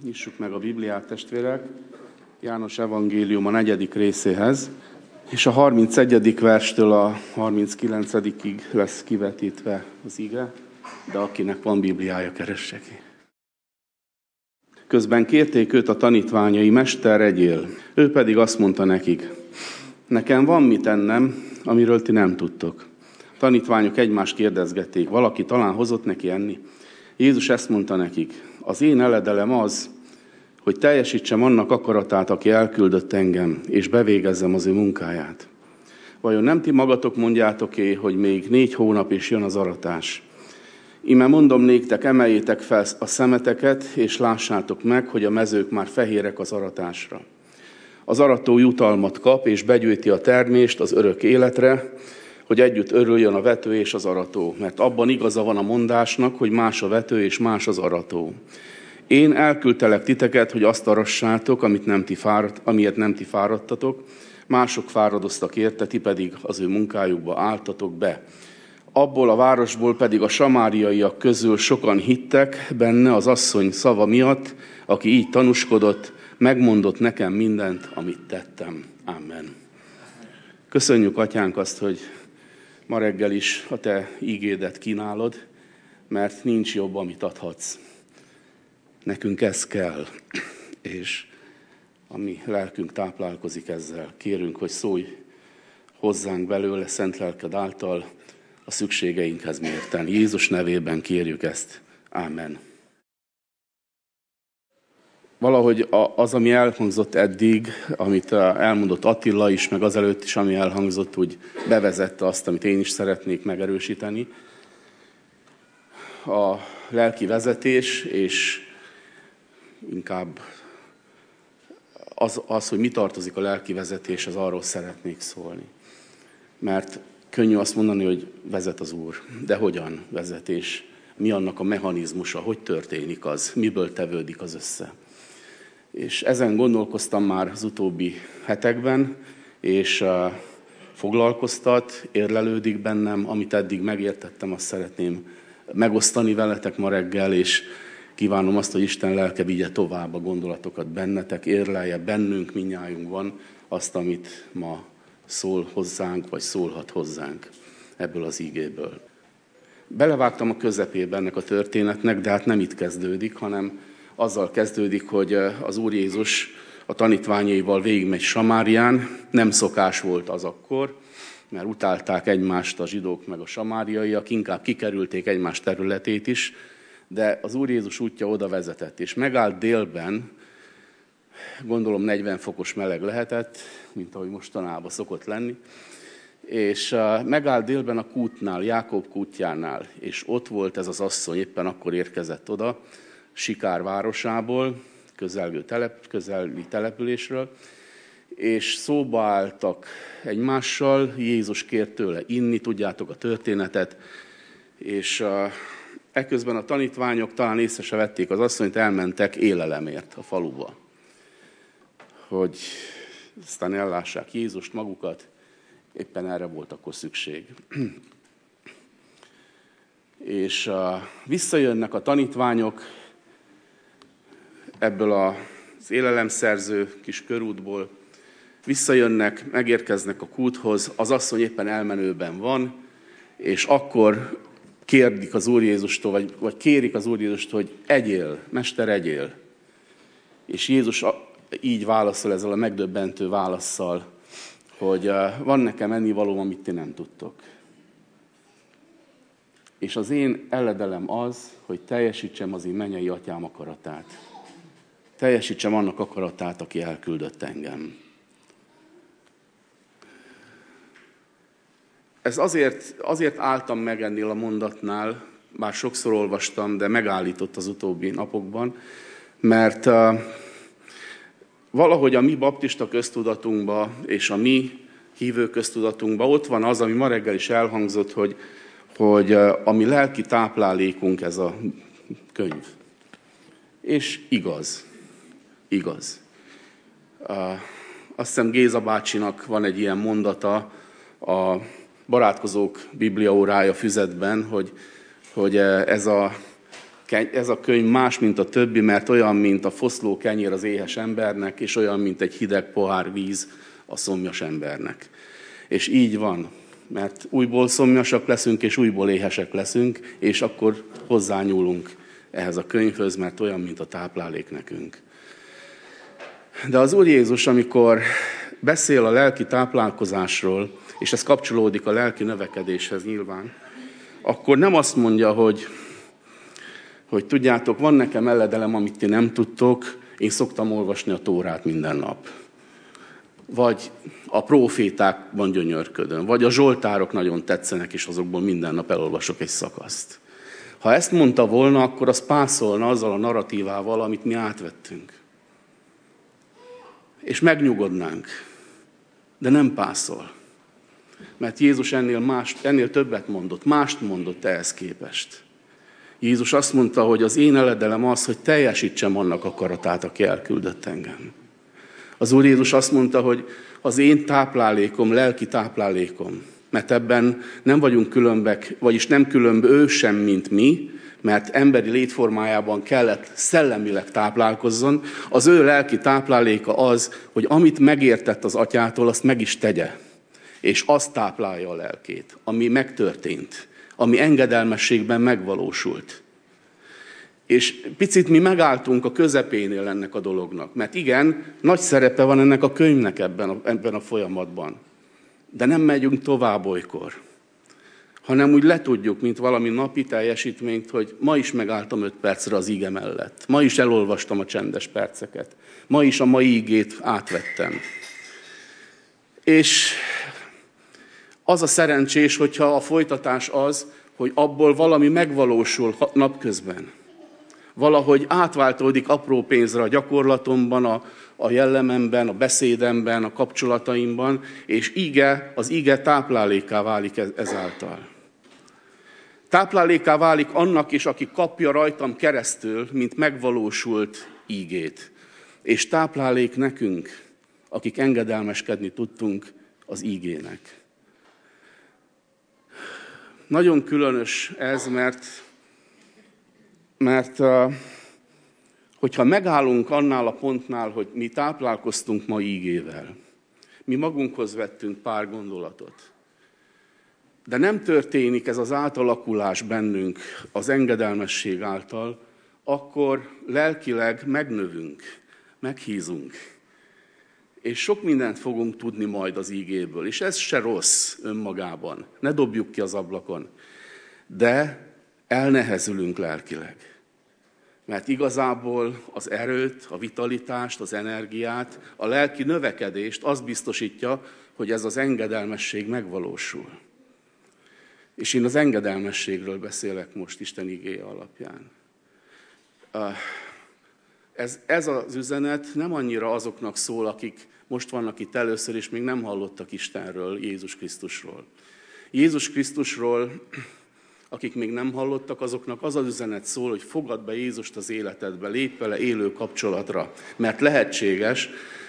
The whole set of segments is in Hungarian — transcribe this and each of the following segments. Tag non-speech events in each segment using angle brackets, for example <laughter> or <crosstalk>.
Nyissuk meg a Bibliát, testvérek, János Evangélium a negyedik részéhez, és a 31. verstől a 39-ig lesz kivetítve az ige, de akinek van Bibliája, keresse ki. Közben kérték őt a tanítványai, Mester, egyél. Ő pedig azt mondta nekik, nekem van mit ennem, amiről ti nem tudtok. Tanítványok egymást kérdezgették, valaki talán hozott neki enni. Jézus ezt mondta nekik, az én eledelem az, hogy teljesítsem annak akaratát, aki elküldött engem, és bevégezzem az ő munkáját. Vajon nem ti magatok mondjátok-é, hogy még négy hónap és jön az aratás? Ime mondom néktek, emeljétek fel a szemeteket, és lássátok meg, hogy a mezők már fehérek az aratásra. Az arató jutalmat kap, és begyűjti a termést az örök életre, hogy együtt örüljön a vető és az arató. Mert abban igaza van a mondásnak, hogy más a vető és más az arató. Én elküldtelek titeket, hogy azt arassátok, amit nem ti fáradt, amiért nem ti fáradtatok, mások fáradoztak érte, ti pedig az ő munkájukba álltatok be. Abból a városból pedig a samáriaiak közül sokan hittek benne az asszony szava miatt, aki így tanúskodott, megmondott nekem mindent, amit tettem. Amen. Köszönjük, Atyánk, azt, hogy ma reggel is a Te ígédet kínálod, mert nincs jobb, amit adhatsz. Nekünk ez kell, és a mi lelkünk táplálkozik ezzel. Kérünk, hogy szólj hozzánk belőle, szent lelked által a szükségeinkhez mérten. Jézus nevében kérjük ezt. Ámen. Valahogy az, ami elhangzott eddig, amit elmondott Attila is, meg azelőtt is, ami elhangzott, úgy bevezette azt, amit én is szeretnék megerősíteni. A lelki vezetés és inkább az, az, hogy mi tartozik a lelki vezetés, az arról szeretnék szólni. Mert könnyű azt mondani, hogy vezet az Úr, de hogyan vezetés? Mi annak a mechanizmusa, hogy történik az, miből tevődik az össze. És ezen gondolkoztam már az utóbbi hetekben, és uh, foglalkoztat, érlelődik bennem, amit eddig megértettem, azt szeretném megosztani veletek ma reggel, és Kívánom azt, hogy Isten lelke vigye tovább a gondolatokat bennetek, érlelje bennünk, van azt, amit ma szól hozzánk, vagy szólhat hozzánk ebből az ígéből. Belevágtam a közepébe ennek a történetnek, de hát nem itt kezdődik, hanem azzal kezdődik, hogy az Úr Jézus a tanítványaival végigmegy Samárián. Nem szokás volt az akkor, mert utálták egymást a zsidók meg a samáriaiak, inkább kikerülték egymás területét is, de az Úr Jézus útja oda vezetett, és megállt délben, gondolom 40 fokos meleg lehetett, mint ahogy mostanában szokott lenni, és megállt délben a kútnál, Jákob kútjánál, és ott volt ez az asszony, éppen akkor érkezett oda, Sikár városából, közelgő telep, közeli településről, és szóba álltak egymással, Jézus kért tőle inni, tudjátok a történetet, és Ekközben a tanítványok talán észre se vették az asszonyt, elmentek élelemért a faluba. Hogy aztán ellássák Jézust magukat, éppen erre volt akkor szükség. <clears throat> És uh, visszajönnek a tanítványok ebből az élelemszerző kis körútból, visszajönnek, megérkeznek a kúthoz, az asszony éppen elmenőben van, és akkor kérdik az Úr Jézustól, vagy, vagy kérik az Úr Jézustól, hogy egyél, Mester, egyél. És Jézus így válaszol ezzel a megdöbbentő válaszsal, hogy van nekem ennivaló, amit ti nem tudtok. És az én eledelem az, hogy teljesítsem az én mennyei atyám akaratát. Teljesítsem annak akaratát, aki elküldött engem. Ez azért, azért álltam meg ennél a mondatnál, bár sokszor olvastam, de megállított az utóbbi napokban, mert valahogy a mi baptista köztudatunkba és a mi hívő köztudatunkba ott van az, ami ma reggel is elhangzott, hogy, hogy uh, ami lelki táplálékunk ez a könyv. És igaz. Igaz. Azt hiszem Géza bácsinak van egy ilyen mondata a barátkozók bibliaórája füzetben, hogy, hogy ez a ez a könyv más, mint a többi, mert olyan, mint a foszló kenyér az éhes embernek, és olyan, mint egy hideg pohár víz a szomjas embernek. És így van, mert újból szomjasak leszünk, és újból éhesek leszünk, és akkor hozzányúlunk ehhez a könyvhöz, mert olyan, mint a táplálék nekünk. De az Úr Jézus, amikor beszél a lelki táplálkozásról, és ez kapcsolódik a lelki növekedéshez nyilván, akkor nem azt mondja, hogy, hogy tudjátok, van nekem elledelem, amit ti nem tudtok, én szoktam olvasni a Tórát minden nap. Vagy a profétákban gyönyörködöm, vagy a zsoltárok nagyon tetszenek, és azokból minden nap elolvasok egy szakaszt. Ha ezt mondta volna, akkor az pászolna azzal a narratívával, amit mi átvettünk. És megnyugodnánk. De nem pászol. Mert Jézus ennél, más, ennél többet mondott, mást mondott ehhez képest. Jézus azt mondta, hogy az én eledelem az, hogy teljesítsem annak akaratát, aki elküldött engem. Az Úr Jézus azt mondta, hogy az én táplálékom, lelki táplálékom, mert ebben nem vagyunk különbek, vagyis nem különb ő sem, mint mi, mert emberi létformájában kellett szellemileg táplálkozzon, az ő lelki tápláléka az, hogy amit megértett az atyától, azt meg is tegye. És azt táplálja a lelkét, ami megtörtént, ami engedelmességben megvalósult. És picit mi megálltunk a közepénél ennek a dolognak, mert igen, nagy szerepe van ennek a könyvnek ebben a, ebben a folyamatban. De nem megyünk tovább olykor, hanem úgy letudjuk, mint valami napi teljesítményt, hogy ma is megálltam öt percre az ige mellett. Ma is elolvastam a csendes perceket. Ma is a mai igét átvettem. És az a szerencsés, hogyha a folytatás az, hogy abból valami megvalósul napközben. Valahogy átváltódik apró pénzre a gyakorlatomban, a, a jellememben, a beszédemben, a kapcsolataimban, és ige, az ige tápláléká válik ezáltal. Tápláléká válik annak is, aki kapja rajtam keresztül, mint megvalósult ígét. És táplálék nekünk, akik engedelmeskedni tudtunk az ígének. Nagyon különös ez, mert, mert hogyha megállunk annál a pontnál, hogy mi táplálkoztunk ma ígével, mi magunkhoz vettünk pár gondolatot, de nem történik ez az átalakulás bennünk az engedelmesség által, akkor lelkileg megnövünk, meghízunk. És sok mindent fogunk tudni majd az ígéből, és ez se rossz önmagában. Ne dobjuk ki az ablakon. De elnehezülünk lelkileg. Mert igazából az erőt, a vitalitást, az energiát, a lelki növekedést az biztosítja, hogy ez az engedelmesség megvalósul. És én az engedelmességről beszélek most Isten igéje alapján. Ez, ez az üzenet nem annyira azoknak szól, akik most vannak itt először, és még nem hallottak Istenről, Jézus Krisztusról. Jézus Krisztusról, akik még nem hallottak, azoknak az az üzenet szól, hogy fogad be Jézust az életedbe, lép vele élő kapcsolatra, mert lehetséges,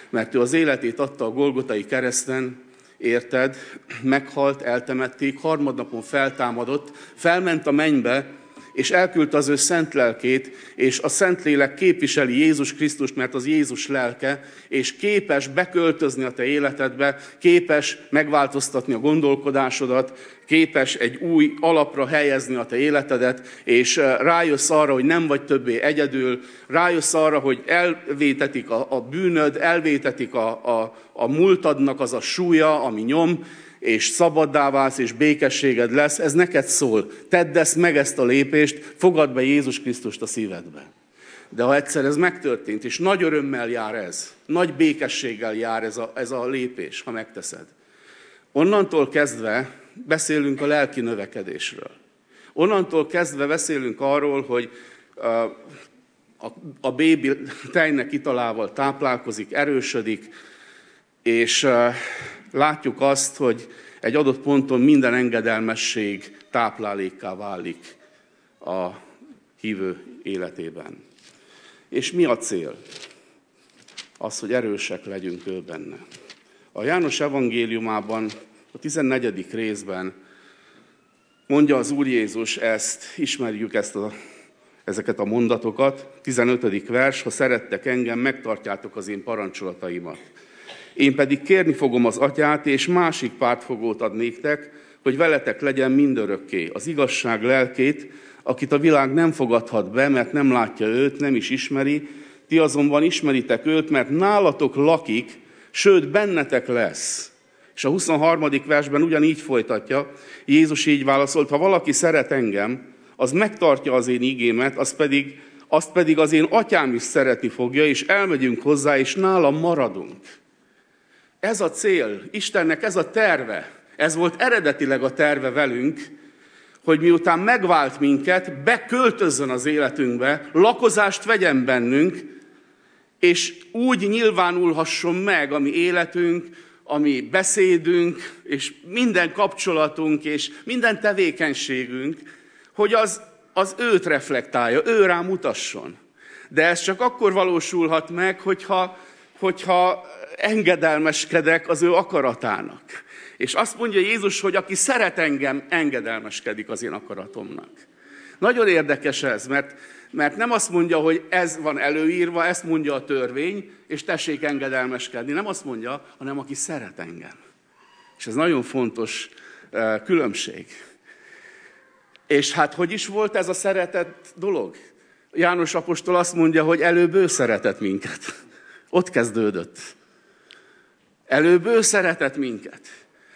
mert ő az életét adta a Golgotai kereszten, érted, meghalt, eltemették, harmadnapon feltámadott, felment a mennybe, és elküldte az ő szent lelkét, és a szent lélek képviseli Jézus Krisztust, mert az Jézus lelke, és képes beköltözni a te életedbe, képes megváltoztatni a gondolkodásodat, képes egy új alapra helyezni a te életedet, és rájössz arra, hogy nem vagy többé egyedül, rájössz arra, hogy elvétetik a, a bűnöd, elvétetik a, a, a múltadnak az a súlya, ami nyom, és szabaddá válsz, és békességed lesz, ez neked szól. Tedd ezt meg ezt a lépést, fogad be Jézus Krisztust a szívedbe. De ha egyszer ez megtörtént, és nagy örömmel jár ez, nagy békességgel jár ez a, ez a lépés, ha megteszed. Onnantól kezdve beszélünk a lelki növekedésről. Onnantól kezdve beszélünk arról, hogy a, a, a bébi tejnek italával táplálkozik, erősödik, és látjuk azt, hogy egy adott ponton minden engedelmesség táplálékká válik a hívő életében. És mi a cél? Az, hogy erősek legyünk ő benne. A János evangéliumában, a 14. részben mondja az Úr Jézus ezt, ismerjük ezt a, ezeket a mondatokat. 15. vers, ha szerettek engem, megtartjátok az én parancsolataimat. Én pedig kérni fogom az atyát, és másik pártfogót ad néktek, hogy veletek legyen mindörökké, az igazság lelkét, akit a világ nem fogadhat be, mert nem látja őt, nem is ismeri, ti azonban ismeritek őt, mert nálatok lakik, sőt bennetek lesz. És a 23. versben ugyanígy folytatja, Jézus így válaszolt, ha valaki szeret engem, az megtartja az én igémet, az pedig, azt pedig az én atyám is szeretni fogja, és elmegyünk hozzá, és nálam maradunk. Ez a cél, Istennek ez a terve, ez volt eredetileg a terve velünk, hogy miután megvált minket, beköltözzön az életünkbe, lakozást vegyen bennünk, és úgy nyilvánulhasson meg a mi életünk, a mi beszédünk, és minden kapcsolatunk, és minden tevékenységünk, hogy az, az őt reflektálja, ő rá mutasson. De ez csak akkor valósulhat meg, hogyha, hogyha engedelmeskedek az ő akaratának. És azt mondja Jézus, hogy aki szeret engem, engedelmeskedik az én akaratomnak. Nagyon érdekes ez, mert, mert nem azt mondja, hogy ez van előírva, ezt mondja a törvény, és tessék engedelmeskedni. Nem azt mondja, hanem aki szeret engem. És ez nagyon fontos uh, különbség. És hát hogy is volt ez a szeretet dolog? János apostol azt mondja, hogy előbb ő szeretett minket. Ott kezdődött. Előbb ő szeretett minket.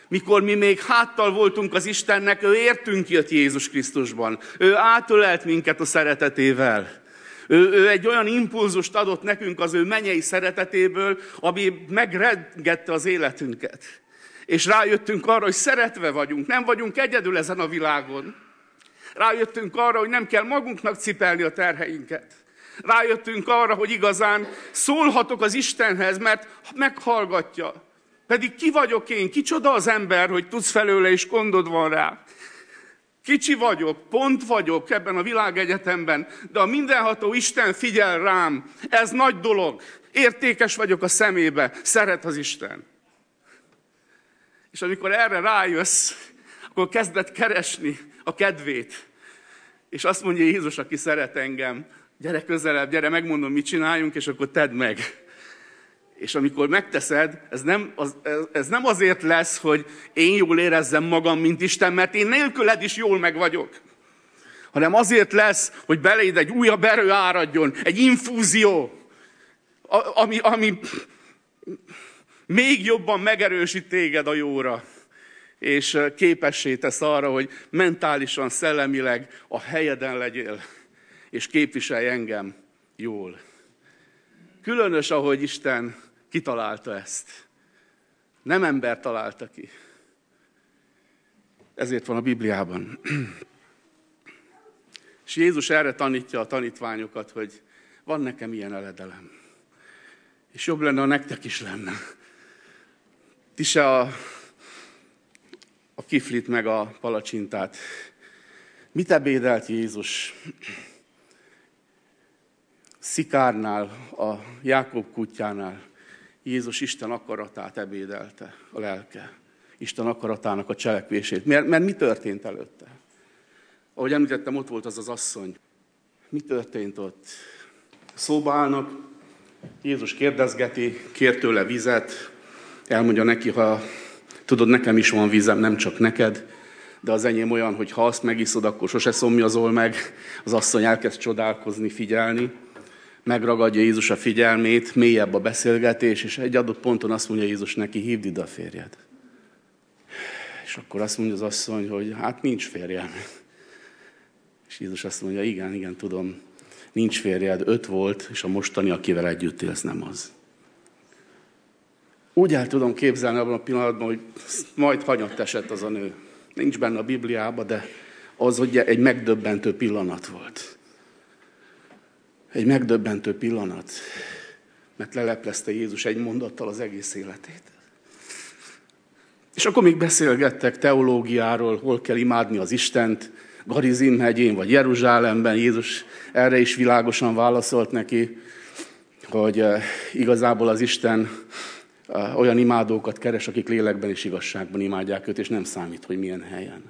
Mikor mi még háttal voltunk az Istennek, ő értünk jött Jézus Krisztusban. Ő átölelt minket a szeretetével. Ő, ő egy olyan impulzust adott nekünk az ő menyei szeretetéből, ami megrengette az életünket. És rájöttünk arra, hogy szeretve vagyunk, nem vagyunk egyedül ezen a világon. Rájöttünk arra, hogy nem kell magunknak cipelni a terheinket. Rájöttünk arra, hogy igazán szólhatok az Istenhez, mert meghallgatja. Pedig ki vagyok én? Kicsoda az ember, hogy tudsz felőle, és gondod van rá. Kicsi vagyok, pont vagyok ebben a világegyetemben, de a mindenható Isten figyel rám. Ez nagy dolog. Értékes vagyok a szemébe. Szeret az Isten. És amikor erre rájössz, akkor kezdett keresni a kedvét. És azt mondja Jézus, aki szeret engem, gyere közelebb, gyere, megmondom, mit csináljunk, és akkor tedd meg. És amikor megteszed, ez nem, az, ez nem azért lesz, hogy én jól érezzem magam, mint Isten, mert én nélküled is jól meg vagyok. Hanem azért lesz, hogy beléd egy újabb erő áradjon, egy infúzió, ami, ami még jobban megerősít téged a jóra és képessé tesz arra, hogy mentálisan, szellemileg a helyeden legyél, és képviselj engem jól. Különös, ahogy Isten kitalálta ezt. Nem ember találta ki. Ezért van a Bibliában. És Jézus erre tanítja a tanítványokat, hogy van nekem ilyen eledelem. És jobb lenne, ha nektek is lenne. Ti se a a kiflit meg a palacsintát. Mit ebédelt Jézus? Szikárnál, a Jákob kutyánál Jézus Isten akaratát ebédelte, a lelke. Isten akaratának a cselekvését. Mert, mert mi történt előtte? Ahogy említettem, ott volt az az asszony. Mi történt ott? Szóba állnak, Jézus kérdezgeti, kér tőle vizet, elmondja neki, ha Tudod, nekem is van vízem, nem csak neked, de az enyém olyan, hogy ha azt megiszod, akkor sose szomjazol meg. Az asszony elkezd csodálkozni, figyelni. Megragadja Jézus a figyelmét, mélyebb a beszélgetés, és egy adott ponton azt mondja Jézus neki, hívd ide a férjed. És akkor azt mondja az asszony, hogy hát nincs férjem. És Jézus azt mondja, igen, igen, tudom, nincs férjed, öt volt, és a mostani, akivel együtt élsz, nem az. Úgy el tudom képzelni abban a pillanatban, hogy majd hanyat esett az a nő. Nincs benne a Bibliában, de az ugye egy megdöbbentő pillanat volt. Egy megdöbbentő pillanat, mert leleplezte Jézus egy mondattal az egész életét. És akkor még beszélgettek teológiáról, hol kell imádni az Istent, Garizim hegyén vagy Jeruzsálemben. Jézus erre is világosan válaszolt neki, hogy eh, igazából az Isten olyan imádókat keres, akik lélekben és igazságban imádják őt, és nem számít, hogy milyen helyen.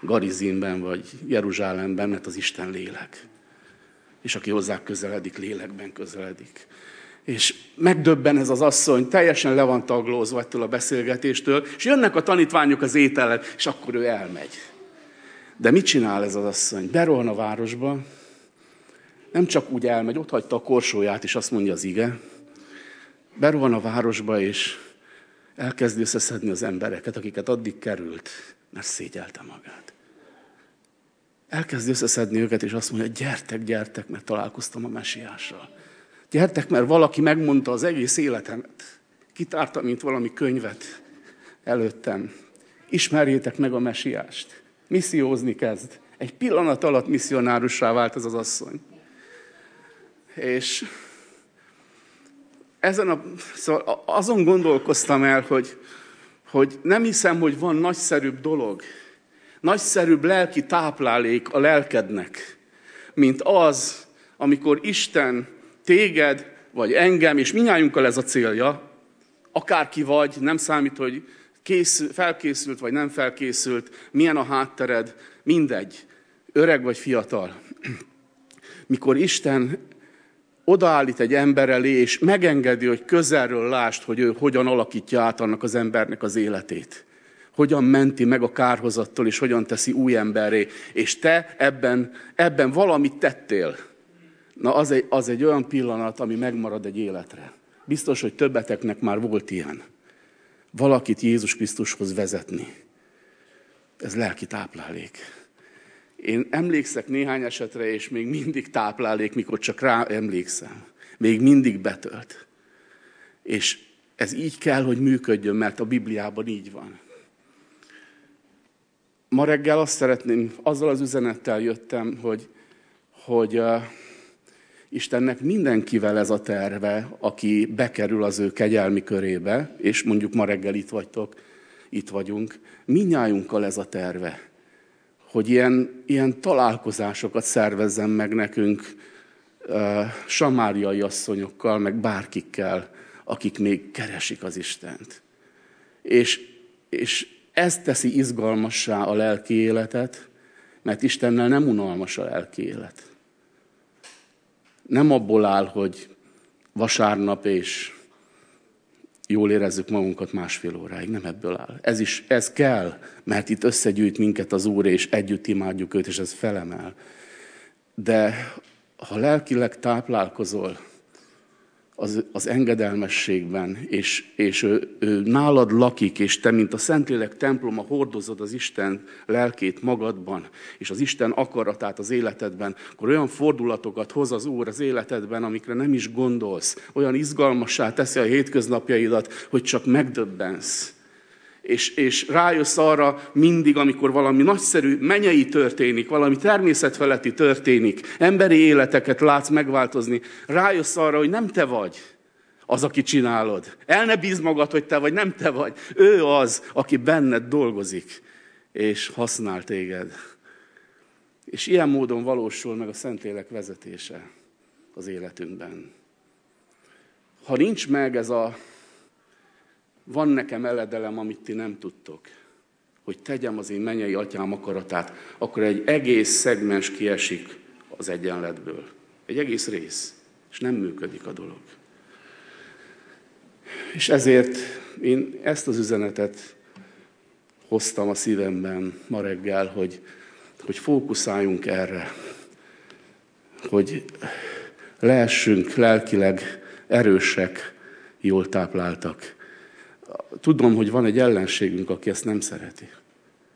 Garizinben vagy Jeruzsálemben, mert az Isten lélek. És aki hozzá közeledik, lélekben közeledik. És megdöbben ez az asszony, teljesen le van taglózva ettől a beszélgetéstől, és jönnek a tanítványok az ételen, és akkor ő elmegy. De mit csinál ez az asszony? Berohan a városba, nem csak úgy elmegy, ott hagyta a korsóját, és azt mondja az ige, berohan a városba, és elkezdi összeszedni az embereket, akiket addig került, mert szégyelte magát. Elkezdi összeszedni őket, és azt mondja, gyertek, gyertek, mert találkoztam a mesiással. Gyertek, mert valaki megmondta az egész életemet. Kitárta, mint valami könyvet előttem. Ismerjétek meg a mesiást. Missziózni kezd. Egy pillanat alatt misszionárussá vált ez az asszony. És ezen a, szóval azon gondolkoztam el, hogy, hogy nem hiszem, hogy van nagyszerűbb dolog, nagyszerűbb lelki táplálék a lelkednek, mint az, amikor Isten téged, vagy engem, és minnyájunkkal ez a célja, akárki vagy, nem számít, hogy készül, felkészült vagy nem felkészült, milyen a háttered, mindegy, öreg vagy fiatal. Mikor Isten odaállít egy ember elé, és megengedi, hogy közelről lást, hogy ő hogyan alakítja át annak az embernek az életét. Hogyan menti meg a kárhozattól, és hogyan teszi új emberré. És te ebben, ebben valamit tettél. Na az egy, az egy olyan pillanat, ami megmarad egy életre. Biztos, hogy többeteknek már volt ilyen. Valakit Jézus Krisztushoz vezetni. Ez lelki táplálék. Én emlékszek néhány esetre, és még mindig táplálék, mikor csak rá emlékszem. Még mindig betölt. És ez így kell, hogy működjön, mert a Bibliában így van. Ma reggel azt szeretném, azzal az üzenettel jöttem, hogy, hogy uh, Istennek mindenkivel ez a terve, aki bekerül az ő kegyelmi körébe, és mondjuk ma reggel itt vagytok, itt vagyunk, minnyájunkkal ez a terve hogy ilyen, ilyen találkozásokat szervezzen meg nekünk uh, samáriai asszonyokkal, meg bárkikkel, akik még keresik az Istent. És, és ez teszi izgalmassá a lelki életet, mert Istennel nem unalmas a lelki élet. Nem abból áll, hogy vasárnap és jól érezzük magunkat másfél óráig. Nem ebből áll. Ez is, ez kell, mert itt összegyűjt minket az Úr, és együtt imádjuk őt, és ez felemel. De ha lelkileg táplálkozol, az, az engedelmességben, és, és ő, ő nálad lakik, és te, mint a Szentlélek temploma hordozod az Isten lelkét magadban, és az Isten akaratát az életedben, akkor olyan fordulatokat hoz az Úr az életedben, amikre nem is gondolsz. Olyan izgalmassá teszi a hétköznapjaidat, hogy csak megdöbbensz és, és rájössz arra mindig, amikor valami nagyszerű menyei történik, valami természetfeletti történik, emberi életeket látsz megváltozni, rájössz arra, hogy nem te vagy az, aki csinálod. El ne bízd magad, hogy te vagy, nem te vagy. Ő az, aki benned dolgozik, és használ téged. És ilyen módon valósul meg a Szentlélek vezetése az életünkben. Ha nincs meg ez a van nekem eledelem, amit ti nem tudtok, hogy tegyem az én menyei atyám akaratát, akkor egy egész szegmens kiesik az egyenletből. Egy egész rész, és nem működik a dolog. És ezért én ezt az üzenetet hoztam a szívemben ma reggel, hogy, hogy fókuszáljunk erre, hogy lehessünk lelkileg erősek, jól tápláltak, tudom, hogy van egy ellenségünk, aki ezt nem szereti.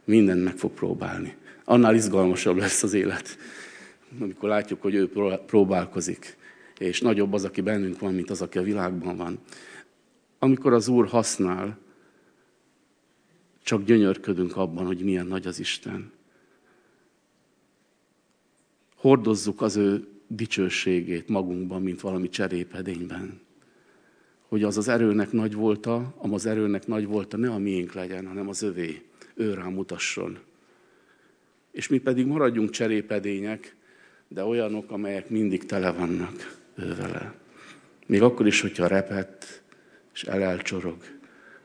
Mindent meg fog próbálni. Annál izgalmasabb lesz az élet, amikor látjuk, hogy ő próbálkozik. És nagyobb az, aki bennünk van, mint az, aki a világban van. Amikor az Úr használ, csak gyönyörködünk abban, hogy milyen nagy az Isten. Hordozzuk az ő dicsőségét magunkban, mint valami cserépedényben hogy az az erőnek nagy volta, am az erőnek nagy volta, ne a miénk legyen, hanem az övé. Ő rá mutasson. És mi pedig maradjunk cserépedények, de olyanok, amelyek mindig tele vannak ő vele. Még akkor is, hogyha repett és elelcsorog,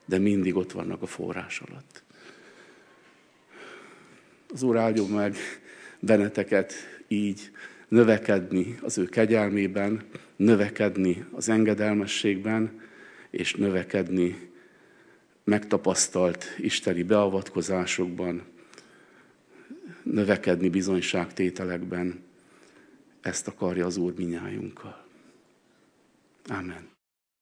de mindig ott vannak a forrás alatt. Az Úr áldjon meg benneteket így, növekedni az ő kegyelmében, növekedni az engedelmességben, és növekedni megtapasztalt isteni beavatkozásokban, növekedni bizonyságtételekben. Ezt akarja az Úr minnyájunkkal. Amen.